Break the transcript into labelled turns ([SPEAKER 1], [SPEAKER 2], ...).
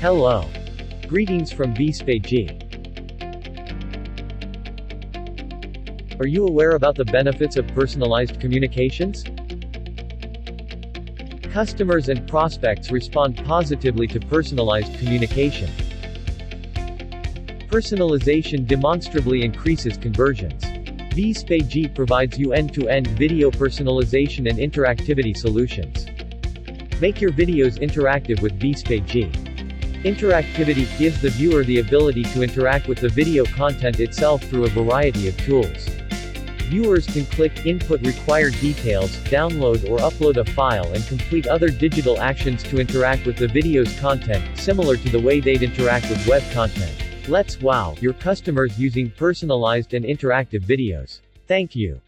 [SPEAKER 1] Hello. Greetings from VSpG. Are you aware about the benefits of personalized communications? Customers and prospects respond positively to personalized communication. Personalization demonstrably increases conversions. VSpG provides you end-to-end video personalization and interactivity solutions. Make your videos interactive with VSpG. Interactivity gives the viewer the ability to interact with the video content itself through a variety of tools. Viewers can click, input required details, download or upload a file and complete other digital actions to interact with the video's content, similar to the way they'd interact with web content. Let's wow your customers using personalized and interactive videos. Thank you.